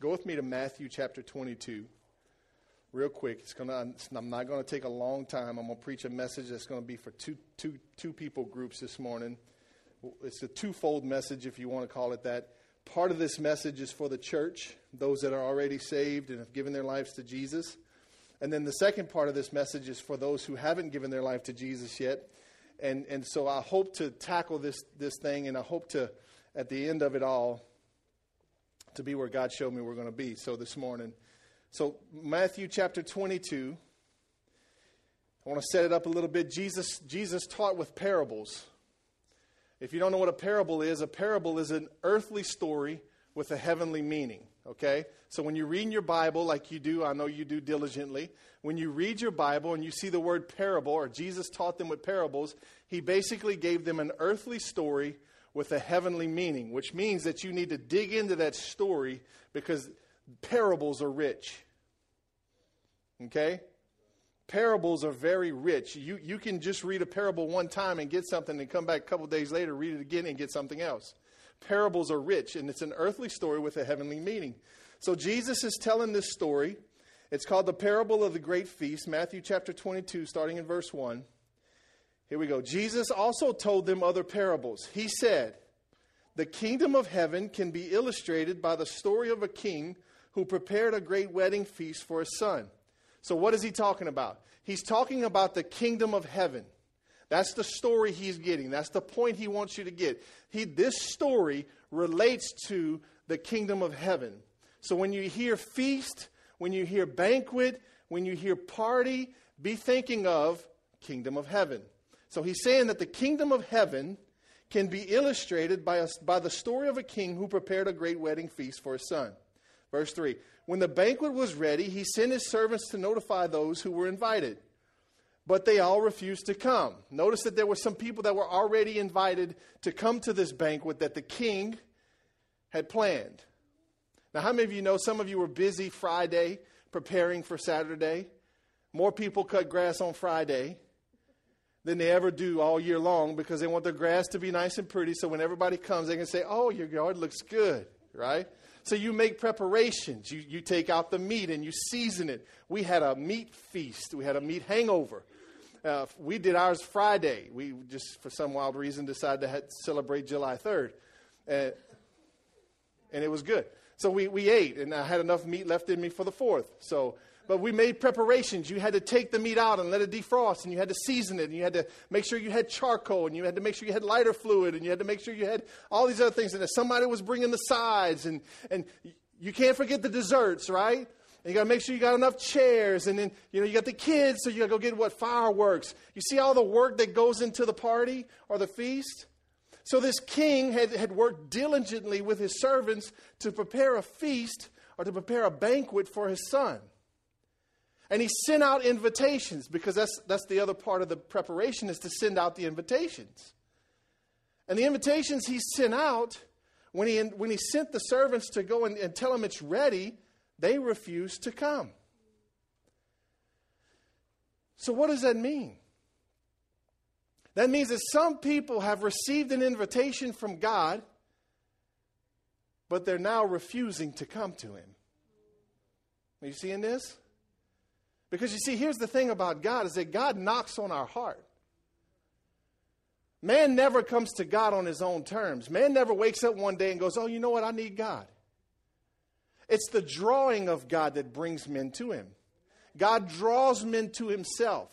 Go with me to Matthew chapter 22. Real quick, it's gonna, I'm not going to take a long time. I'm going to preach a message that's going to be for two, two, two people groups this morning. It's a twofold message, if you want to call it that. Part of this message is for the church, those that are already saved and have given their lives to Jesus. And then the second part of this message is for those who haven't given their life to Jesus yet. And, and so I hope to tackle this, this thing, and I hope to, at the end of it all, to be where God showed me we're going to be. So this morning, so Matthew chapter 22, I want to set it up a little bit. Jesus, Jesus taught with parables. If you don't know what a parable is, a parable is an earthly story with a heavenly meaning. Okay? So when you read your Bible, like you do, I know you do diligently, when you read your Bible and you see the word parable, or Jesus taught them with parables, he basically gave them an earthly story with a heavenly meaning, which means that you need to dig into that story because parables are rich. Okay? Parables are very rich. You, you can just read a parable one time and get something and come back a couple days later, read it again, and get something else. Parables are rich, and it's an earthly story with a heavenly meaning. So Jesus is telling this story. It's called the parable of the great feast, Matthew chapter 22, starting in verse 1. Here we go. Jesus also told them other parables. He said, The kingdom of heaven can be illustrated by the story of a king who prepared a great wedding feast for his son. So, what is he talking about? He's talking about the kingdom of heaven. That's the story he's getting. That's the point he wants you to get. He, this story relates to the kingdom of heaven. So when you hear feast, when you hear banquet, when you hear party, be thinking of kingdom of heaven. So he's saying that the kingdom of heaven can be illustrated by, a, by the story of a king who prepared a great wedding feast for his son. Verse 3 When the banquet was ready, he sent his servants to notify those who were invited but they all refused to come. Notice that there were some people that were already invited to come to this banquet that the king had planned. Now, how many of you know some of you were busy Friday preparing for Saturday? More people cut grass on Friday than they ever do all year long because they want their grass to be nice and pretty so when everybody comes, they can say, Oh, your yard looks good, right? So you make preparations. You, you take out the meat and you season it. We had a meat feast, we had a meat hangover. Uh, we did ours Friday. We just, for some wild reason, decided to celebrate July 3rd. Uh, and it was good. So we, we ate, and I had enough meat left in me for the 4th. So, but we made preparations. You had to take the meat out and let it defrost, and you had to season it, and you had to make sure you had charcoal, and you had to make sure you had lighter fluid, and you had to make sure you had all these other things. And that somebody was bringing the sides, and, and you can't forget the desserts, right? And you got to make sure you got enough chairs. And then, you know, you got the kids, so you got to go get what? Fireworks. You see all the work that goes into the party or the feast? So this king had, had worked diligently with his servants to prepare a feast or to prepare a banquet for his son. And he sent out invitations because that's, that's the other part of the preparation is to send out the invitations. And the invitations he sent out, when he, when he sent the servants to go and, and tell him it's ready, they refused to come. So, what does that mean? That means that some people have received an invitation from God, but they're now refusing to come to Him. Are you seeing this? Because you see, here's the thing about God is that God knocks on our heart. Man never comes to God on his own terms. Man never wakes up one day and goes, Oh, you know what? I need God. It's the drawing of God that brings men to Him. God draws men to Himself.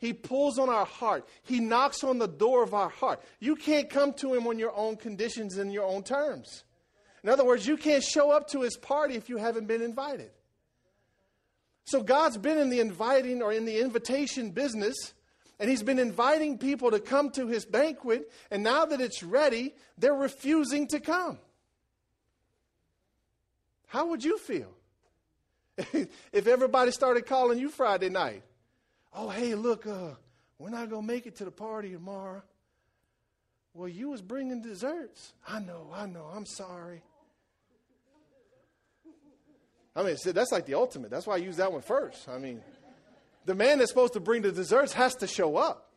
He pulls on our heart. He knocks on the door of our heart. You can't come to Him on your own conditions and your own terms. In other words, you can't show up to His party if you haven't been invited. So God's been in the inviting or in the invitation business, and He's been inviting people to come to His banquet, and now that it's ready, they're refusing to come. How would you feel if everybody started calling you Friday night? Oh, hey, look, uh, we're not going to make it to the party tomorrow. Well, you was bringing desserts. I know, I know. I'm sorry. I mean, that's like the ultimate. That's why I use that one first. I mean, the man that's supposed to bring the desserts has to show up.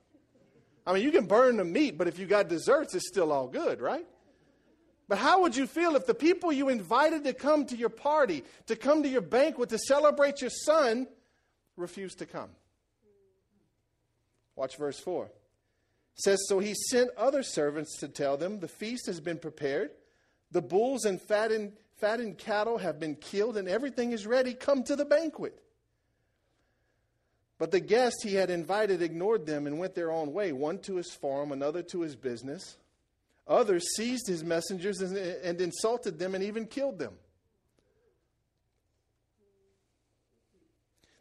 I mean, you can burn the meat, but if you got desserts, it's still all good, right? But how would you feel if the people you invited to come to your party, to come to your banquet, to celebrate your son, refused to come? Watch verse 4. It says, So he sent other servants to tell them, The feast has been prepared, the bulls and fattened, fattened cattle have been killed, and everything is ready. Come to the banquet. But the guests he had invited ignored them and went their own way, one to his farm, another to his business. Others seized his messengers and, and insulted them and even killed them.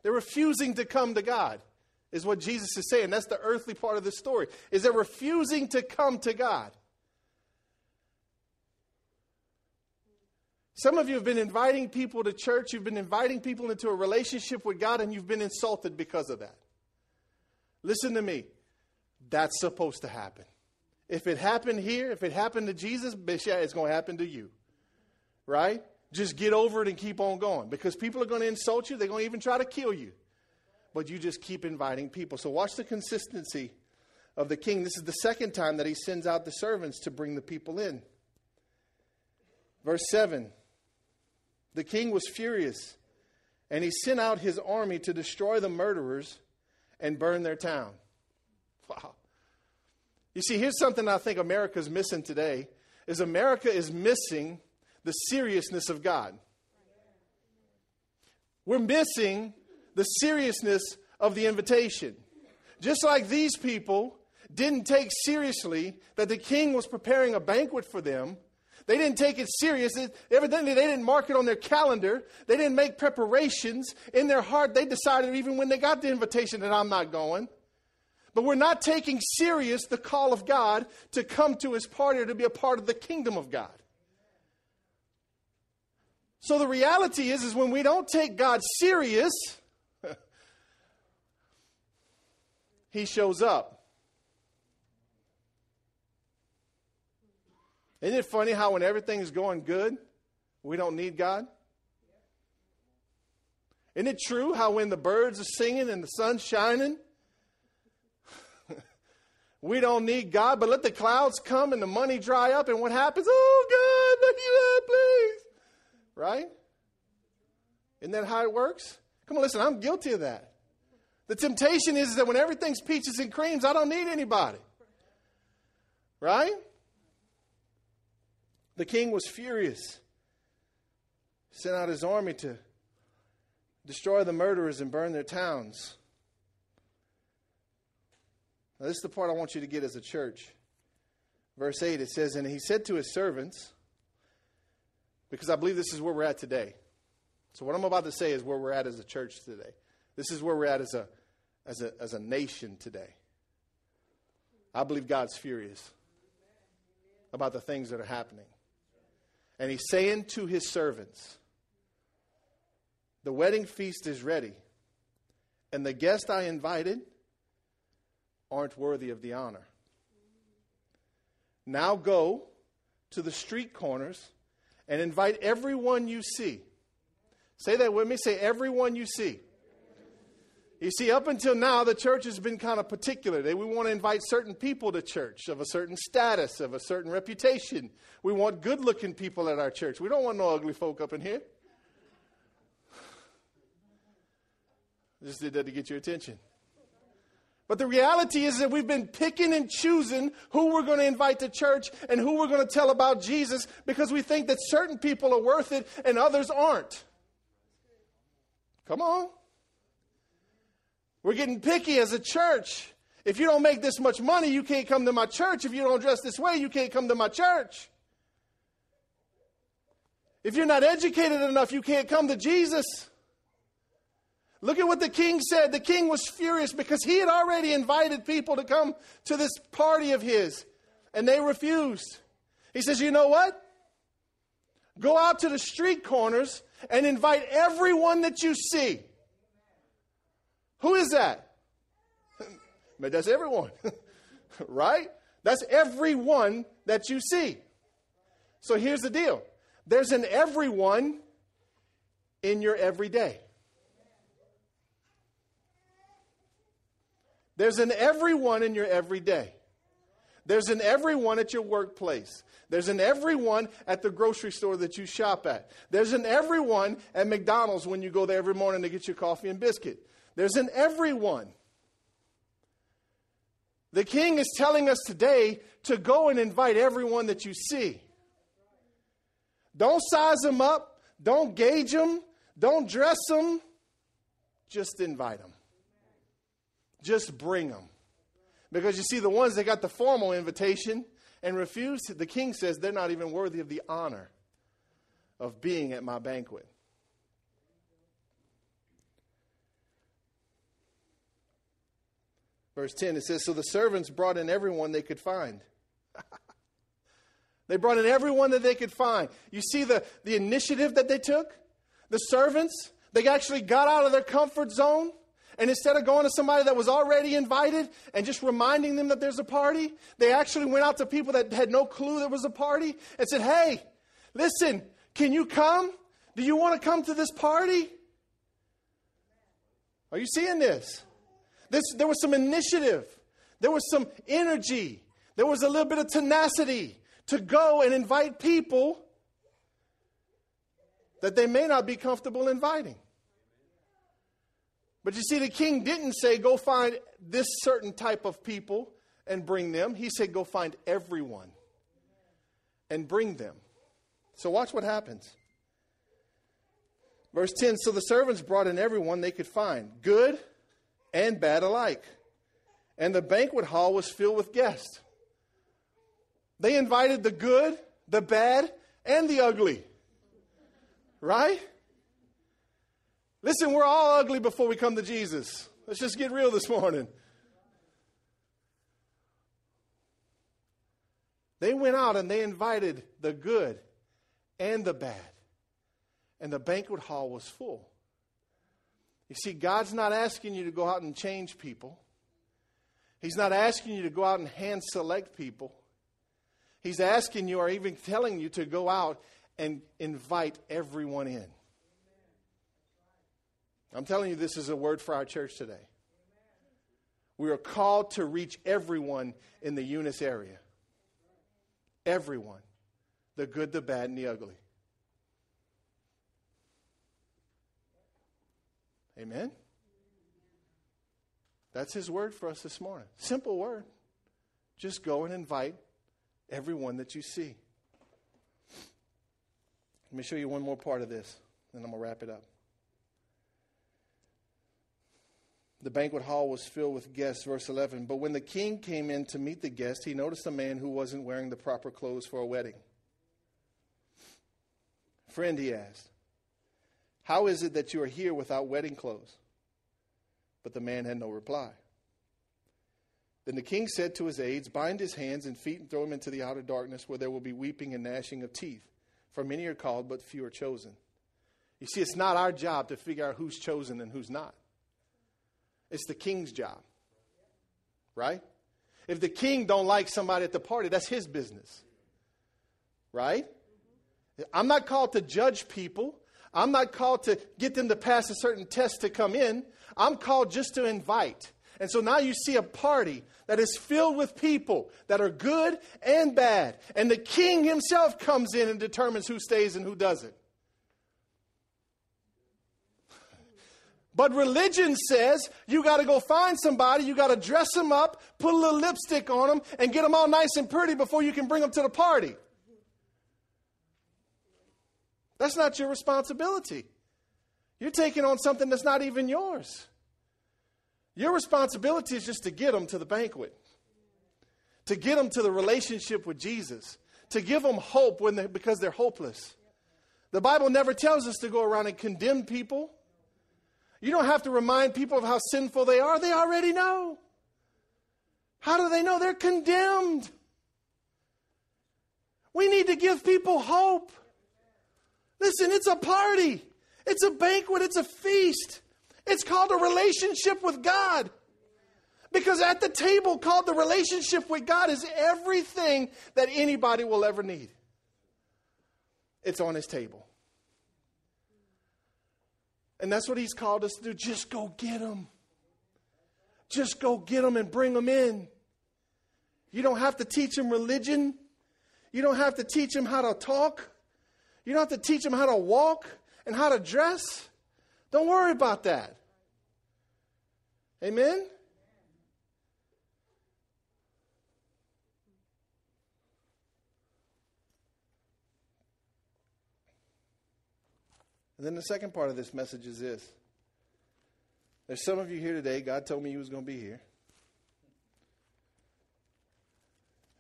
They're refusing to come to God, is what Jesus is saying. That's the earthly part of the story. Is they're refusing to come to God. Some of you have been inviting people to church, you've been inviting people into a relationship with God, and you've been insulted because of that. Listen to me. That's supposed to happen. If it happened here, if it happened to Jesus, yeah, it's going to happen to you. Right? Just get over it and keep on going because people are going to insult you. They're going to even try to kill you. But you just keep inviting people. So watch the consistency of the king. This is the second time that he sends out the servants to bring the people in. Verse 7 The king was furious, and he sent out his army to destroy the murderers and burn their town. Wow. You see, here's something I think America's missing today is America is missing the seriousness of God. We're missing the seriousness of the invitation. Just like these people didn't take seriously that the king was preparing a banquet for them, they didn't take it serious. Evidently, they didn't mark it on their calendar. They didn't make preparations. In their heart, they decided, even when they got the invitation, that I'm not going. But we're not taking serious the call of God to come to his party or to be a part of the kingdom of God. So the reality is is when we don't take God serious, he shows up. Isn't it funny how when everything is going good, we don't need God? Isn't it true how when the birds are singing and the sun's shining, we don't need God, but let the clouds come and the money dry up, and what happens? Oh, God, let you out, please. Right? Isn't that how it works? Come on, listen, I'm guilty of that. The temptation is that when everything's peaches and creams, I don't need anybody. Right? The king was furious, sent out his army to destroy the murderers and burn their towns. Now, this is the part I want you to get as a church. Verse 8, it says, And he said to his servants, because I believe this is where we're at today. So, what I'm about to say is where we're at as a church today. This is where we're at as a, as a, as a nation today. I believe God's furious about the things that are happening. And he's saying to his servants, The wedding feast is ready, and the guests I invited aren't worthy of the honor. Now go to the street corners and invite everyone you see. Say that with me. Say, everyone you see. You see, up until now, the church has been kind of particular. We want to invite certain people to church of a certain status, of a certain reputation. We want good looking people at our church. We don't want no ugly folk up in here. Just did that to get your attention. But the reality is that we've been picking and choosing who we're going to invite to church and who we're going to tell about Jesus because we think that certain people are worth it and others aren't. Come on. We're getting picky as a church. If you don't make this much money, you can't come to my church. If you don't dress this way, you can't come to my church. If you're not educated enough, you can't come to Jesus. Look at what the king said. The king was furious because he had already invited people to come to this party of his, and they refused. He says, You know what? Go out to the street corners and invite everyone that you see. Who is that? But that's everyone, right? That's everyone that you see. So here's the deal there's an everyone in your everyday. There's an everyone in your everyday. There's an everyone at your workplace. There's an everyone at the grocery store that you shop at. There's an everyone at McDonald's when you go there every morning to get your coffee and biscuit. There's an everyone. The king is telling us today to go and invite everyone that you see. Don't size them up, don't gauge them, don't dress them, just invite them. Just bring them. Because you see, the ones that got the formal invitation and refused, the king says they're not even worthy of the honor of being at my banquet. Verse 10, it says, So the servants brought in everyone they could find. they brought in everyone that they could find. You see the, the initiative that they took? The servants, they actually got out of their comfort zone. And instead of going to somebody that was already invited and just reminding them that there's a party, they actually went out to people that had no clue there was a party and said, Hey, listen, can you come? Do you want to come to this party? Are you seeing this? This there was some initiative, there was some energy, there was a little bit of tenacity to go and invite people that they may not be comfortable inviting. But you see, the king didn't say, go find this certain type of people and bring them. He said, go find everyone and bring them. So watch what happens. Verse 10 So the servants brought in everyone they could find, good and bad alike. And the banquet hall was filled with guests. They invited the good, the bad, and the ugly. Right? Listen, we're all ugly before we come to Jesus. Let's just get real this morning. They went out and they invited the good and the bad. And the banquet hall was full. You see, God's not asking you to go out and change people. He's not asking you to go out and hand select people. He's asking you, or even telling you, to go out and invite everyone in. I'm telling you, this is a word for our church today. We are called to reach everyone in the Eunice area. Everyone. The good, the bad, and the ugly. Amen? That's his word for us this morning. Simple word. Just go and invite everyone that you see. Let me show you one more part of this, then I'm going to wrap it up. The banquet hall was filled with guests, verse 11. But when the king came in to meet the guests, he noticed a man who wasn't wearing the proper clothes for a wedding. Friend, he asked, How is it that you are here without wedding clothes? But the man had no reply. Then the king said to his aides, Bind his hands and feet and throw him into the outer darkness where there will be weeping and gnashing of teeth. For many are called, but few are chosen. You see, it's not our job to figure out who's chosen and who's not. It's the king's job. Right? If the king don't like somebody at the party, that's his business. Right? I'm not called to judge people. I'm not called to get them to pass a certain test to come in. I'm called just to invite. And so now you see a party that is filled with people that are good and bad. And the king himself comes in and determines who stays and who doesn't. But religion says you got to go find somebody, you got to dress them up, put a little lipstick on them, and get them all nice and pretty before you can bring them to the party. That's not your responsibility. You're taking on something that's not even yours. Your responsibility is just to get them to the banquet, to get them to the relationship with Jesus, to give them hope when they, because they're hopeless. The Bible never tells us to go around and condemn people. You don't have to remind people of how sinful they are, they already know. How do they know? They're condemned. We need to give people hope. Listen, it's a party, it's a banquet, it's a feast. It's called a relationship with God. Because at the table called the relationship with God is everything that anybody will ever need. It's on his table. And that's what he's called us to do. Just go get them. Just go get them and bring them in. You don't have to teach them religion. You don't have to teach them how to talk. You don't have to teach them how to walk and how to dress. Don't worry about that. Amen? And then the second part of this message is this. There's some of you here today, God told me you was going to be here.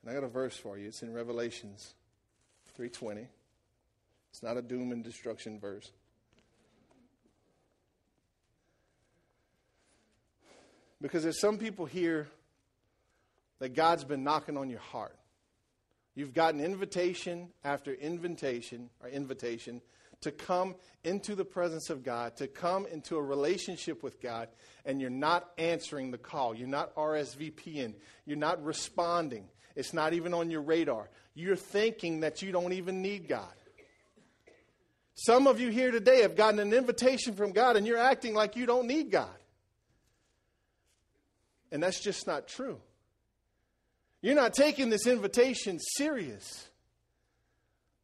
And I got a verse for you. It's in Revelations 3:20. It's not a doom and destruction verse. Because there's some people here that God's been knocking on your heart. You've gotten invitation after invitation or invitation to come into the presence of God, to come into a relationship with God, and you're not answering the call. You're not RSVPing. You're not responding. It's not even on your radar. You're thinking that you don't even need God. Some of you here today have gotten an invitation from God and you're acting like you don't need God. And that's just not true. You're not taking this invitation serious.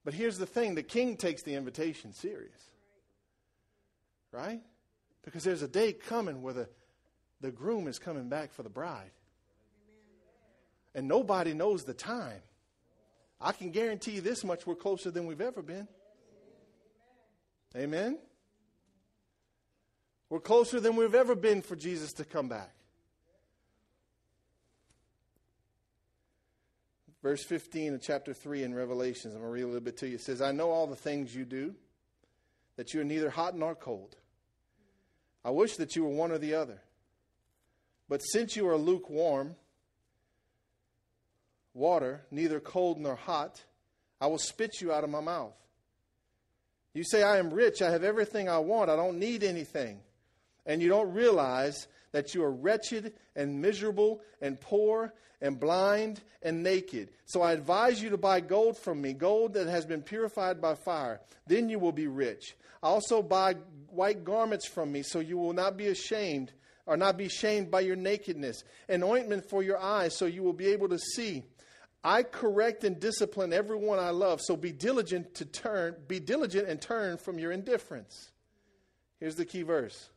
But here's the thing the king takes the invitation serious. Right? Because there's a day coming where the, the groom is coming back for the bride. And nobody knows the time. I can guarantee you this much we're closer than we've ever been. Amen? We're closer than we've ever been for Jesus to come back. Verse 15 of chapter 3 in Revelations, I'm going to read a little bit to you. It says, I know all the things you do, that you are neither hot nor cold. I wish that you were one or the other. But since you are lukewarm, water, neither cold nor hot, I will spit you out of my mouth. You say, I am rich, I have everything I want, I don't need anything. And you don't realize that you are wretched and miserable and poor and blind and naked. So I advise you to buy gold from me, gold that has been purified by fire. Then you will be rich. Also buy white garments from me, so you will not be ashamed or not be shamed by your nakedness, and ointment for your eyes, so you will be able to see. I correct and discipline everyone I love, so be diligent to turn, be diligent and turn from your indifference. Here's the key verse.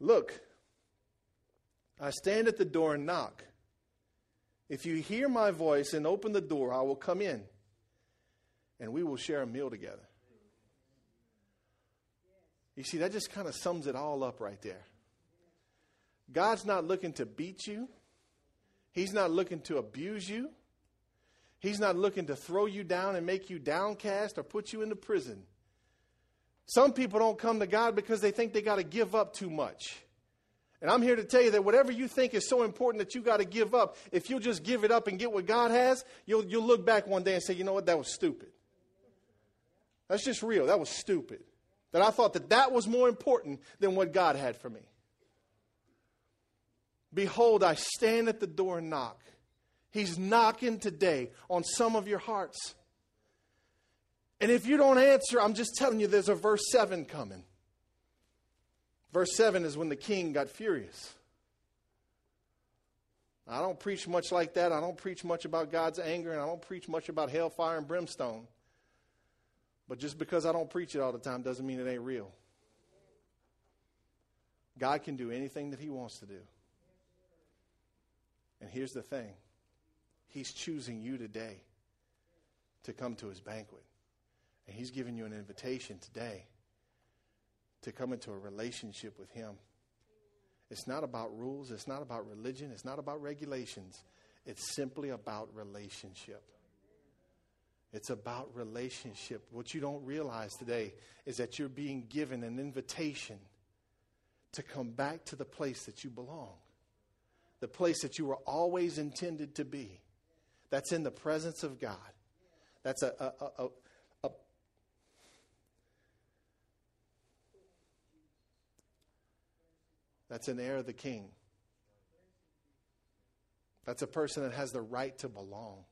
Look, I stand at the door and knock. If you hear my voice and open the door, I will come in and we will share a meal together. You see, that just kind of sums it all up right there. God's not looking to beat you. He's not looking to abuse you. He's not looking to throw you down and make you downcast or put you into prison. Some people don't come to God because they think they got to give up too much. And I'm here to tell you that whatever you think is so important that you got to give up, if you'll just give it up and get what God has, you'll, you'll look back one day and say, you know what, that was stupid. That's just real. That was stupid. That I thought that that was more important than what God had for me. Behold, I stand at the door and knock. He's knocking today on some of your hearts. And if you don't answer, I'm just telling you there's a verse 7 coming. Verse 7 is when the king got furious. I don't preach much like that. I don't preach much about God's anger, and I don't preach much about hellfire and brimstone. But just because I don't preach it all the time doesn't mean it ain't real. God can do anything that He wants to do. And here's the thing He's choosing you today to come to his banquet. And he's giving you an invitation today to come into a relationship with him. It's not about rules, it's not about religion, it's not about regulations. It's simply about relationship. It's about relationship. What you don't realize today is that you're being given an invitation to come back to the place that you belong the place that you were always intended to be. That's in the presence of God. That's a, a, a, a That's an heir of the king. That's a person that has the right to belong.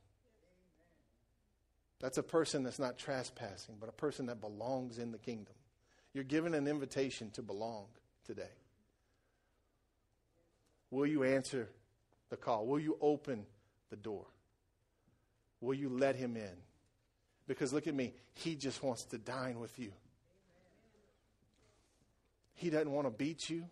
That's a person that's not trespassing, but a person that belongs in the kingdom. You're given an invitation to belong today. Will you answer the call? Will you open the door? Will you let him in? Because look at me, he just wants to dine with you. He doesn't want to beat you.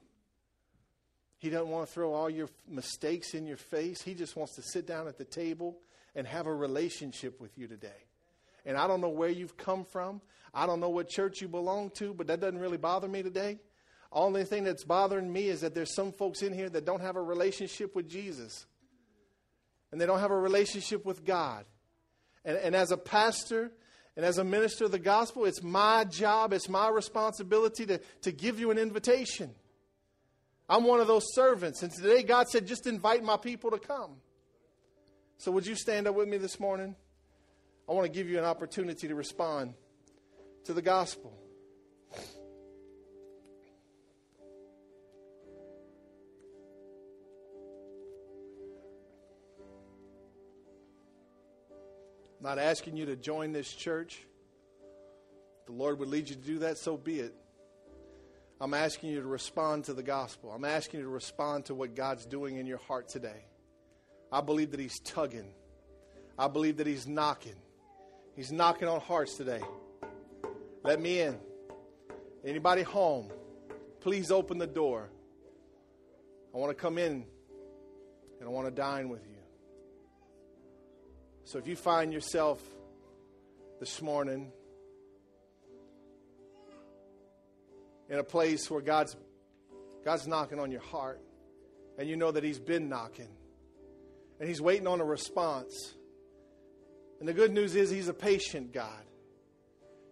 He doesn't want to throw all your mistakes in your face. He just wants to sit down at the table and have a relationship with you today. And I don't know where you've come from. I don't know what church you belong to, but that doesn't really bother me today. Only thing that's bothering me is that there's some folks in here that don't have a relationship with Jesus. And they don't have a relationship with God. And, and as a pastor and as a minister of the gospel, it's my job, it's my responsibility to, to give you an invitation. I'm one of those servants. And today God said, just invite my people to come. So would you stand up with me this morning? I want to give you an opportunity to respond to the gospel. Not asking you to join this church. If the Lord would lead you to do that, so be it. I'm asking you to respond to the gospel. I'm asking you to respond to what God's doing in your heart today. I believe that He's tugging, I believe that He's knocking. He's knocking on hearts today. Let me in. Anybody home, please open the door. I want to come in and I want to dine with you. So if you find yourself this morning in a place where God's God's knocking on your heart and you know that he's been knocking and he's waiting on a response. And the good news is he's a patient God.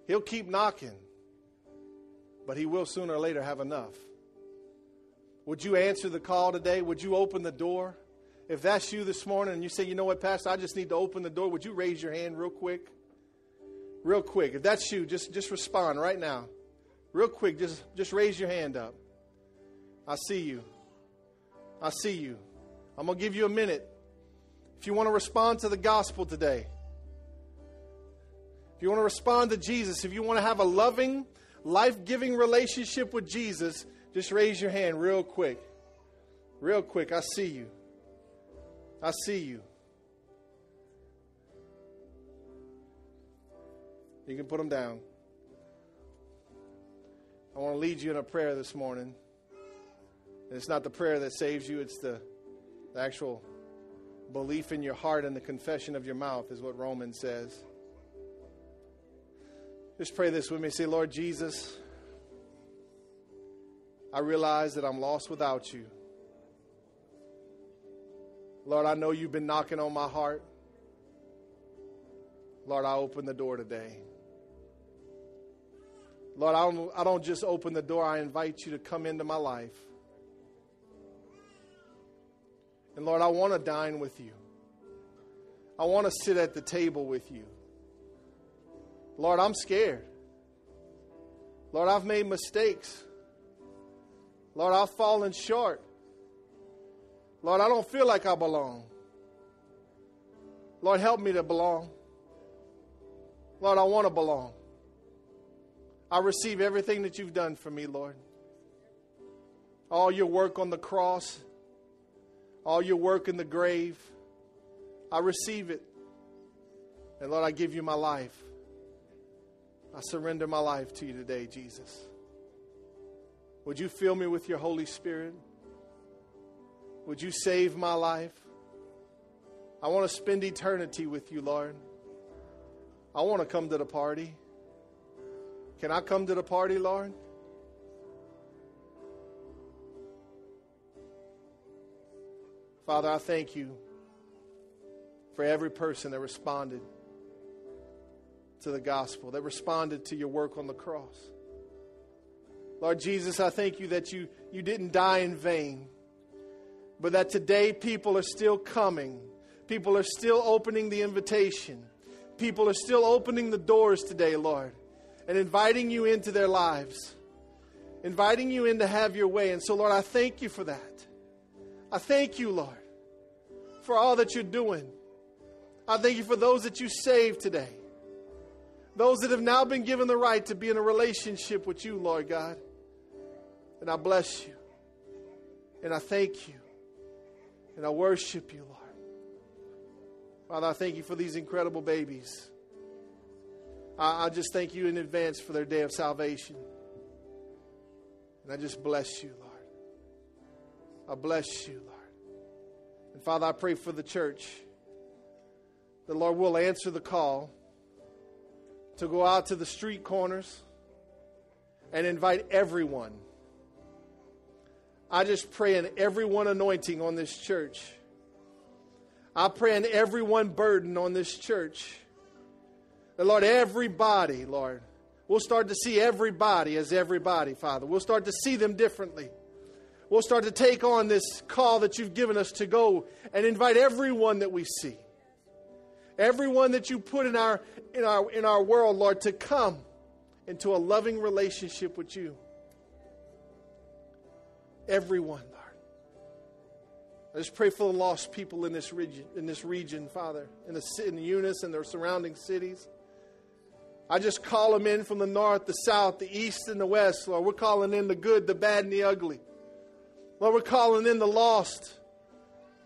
He'll keep knocking, but he will sooner or later have enough. Would you answer the call today? Would you open the door? If that's you this morning and you say, you know what, Pastor, I just need to open the door, would you raise your hand real quick? Real quick. If that's you, just, just respond right now. Real quick, just, just raise your hand up. I see you. I see you. I'm going to give you a minute. If you want to respond to the gospel today, if you want to respond to Jesus, if you want to have a loving, life giving relationship with Jesus, just raise your hand real quick. Real quick. I see you. I see you. You can put them down. I want to lead you in a prayer this morning. And it's not the prayer that saves you, it's the, the actual belief in your heart and the confession of your mouth, is what Romans says. Just pray this with me. Say, Lord Jesus, I realize that I'm lost without you. Lord, I know you've been knocking on my heart. Lord, I open the door today. Lord, I don't, I don't just open the door, I invite you to come into my life. And Lord, I want to dine with you. I want to sit at the table with you. Lord, I'm scared. Lord, I've made mistakes. Lord, I've fallen short. Lord, I don't feel like I belong. Lord, help me to belong. Lord, I want to belong. I receive everything that you've done for me, Lord. All your work on the cross, all your work in the grave. I receive it. And Lord, I give you my life. I surrender my life to you today, Jesus. Would you fill me with your Holy Spirit? Would you save my life? I want to spend eternity with you, Lord. I want to come to the party. Can I come to the party, Lord? Father, I thank you for every person that responded to the gospel, that responded to your work on the cross. Lord Jesus, I thank you that you, you didn't die in vain, but that today people are still coming. People are still opening the invitation. People are still opening the doors today, Lord and inviting you into their lives, inviting you in to have your way. And so, Lord, I thank you for that. I thank you, Lord, for all that you're doing. I thank you for those that you saved today, those that have now been given the right to be in a relationship with you, Lord God. And I bless you. And I thank you. And I worship you, Lord. Father, I thank you for these incredible babies. I, I just thank you in advance for their day of salvation. And I just bless you, Lord. I bless you, Lord. And Father, I pray for the church. The Lord will answer the call to go out to the street corners and invite everyone. I just pray in everyone anointing on this church. I pray in everyone burden on this church. That, Lord, everybody, Lord, we'll start to see everybody as everybody, Father. We'll start to see them differently. We'll start to take on this call that you've given us to go and invite everyone that we see. Everyone that you put in our in our in our world, Lord, to come into a loving relationship with you. Everyone, Lord. I just pray for the lost people in this region, in this region, Father, in the in Eunice and their surrounding cities. I just call them in from the north, the south, the east, and the west, Lord. We're calling in the good, the bad, and the ugly. Lord, we're calling in the lost,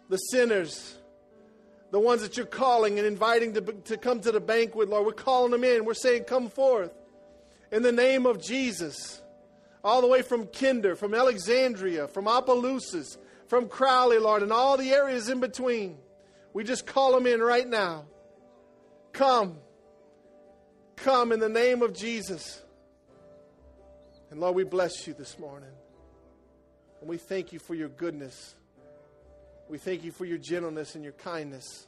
the sinners, the ones that you're calling and inviting to, to come to the banquet, Lord. We're calling them in. We're saying, Come forth in the name of Jesus. All the way from Kinder, from Alexandria, from Opelousas, from Crowley, Lord, and all the areas in between. We just call them in right now. Come. Come in the name of Jesus. And Lord, we bless you this morning. And we thank you for your goodness. We thank you for your gentleness and your kindness.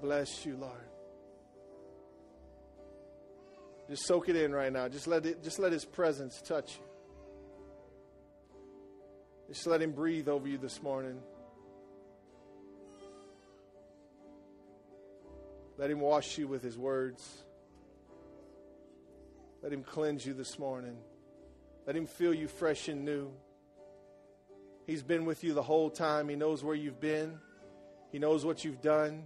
Bless you, Lord. Just soak it in right now. Just let it just let his presence touch you. Just let him breathe over you this morning. Let him wash you with his words. Let him cleanse you this morning. Let him feel you fresh and new. He's been with you the whole time. He knows where you've been. He knows what you've done.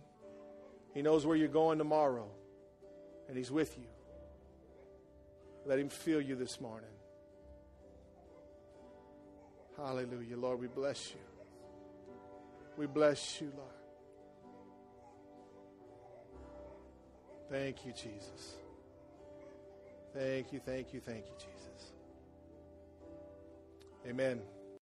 He knows where you're going tomorrow, and He's with you. Let Him feel you this morning. Hallelujah. Lord, we bless you. We bless you, Lord. Thank you, Jesus. Thank you, thank you, thank you, Jesus. Amen.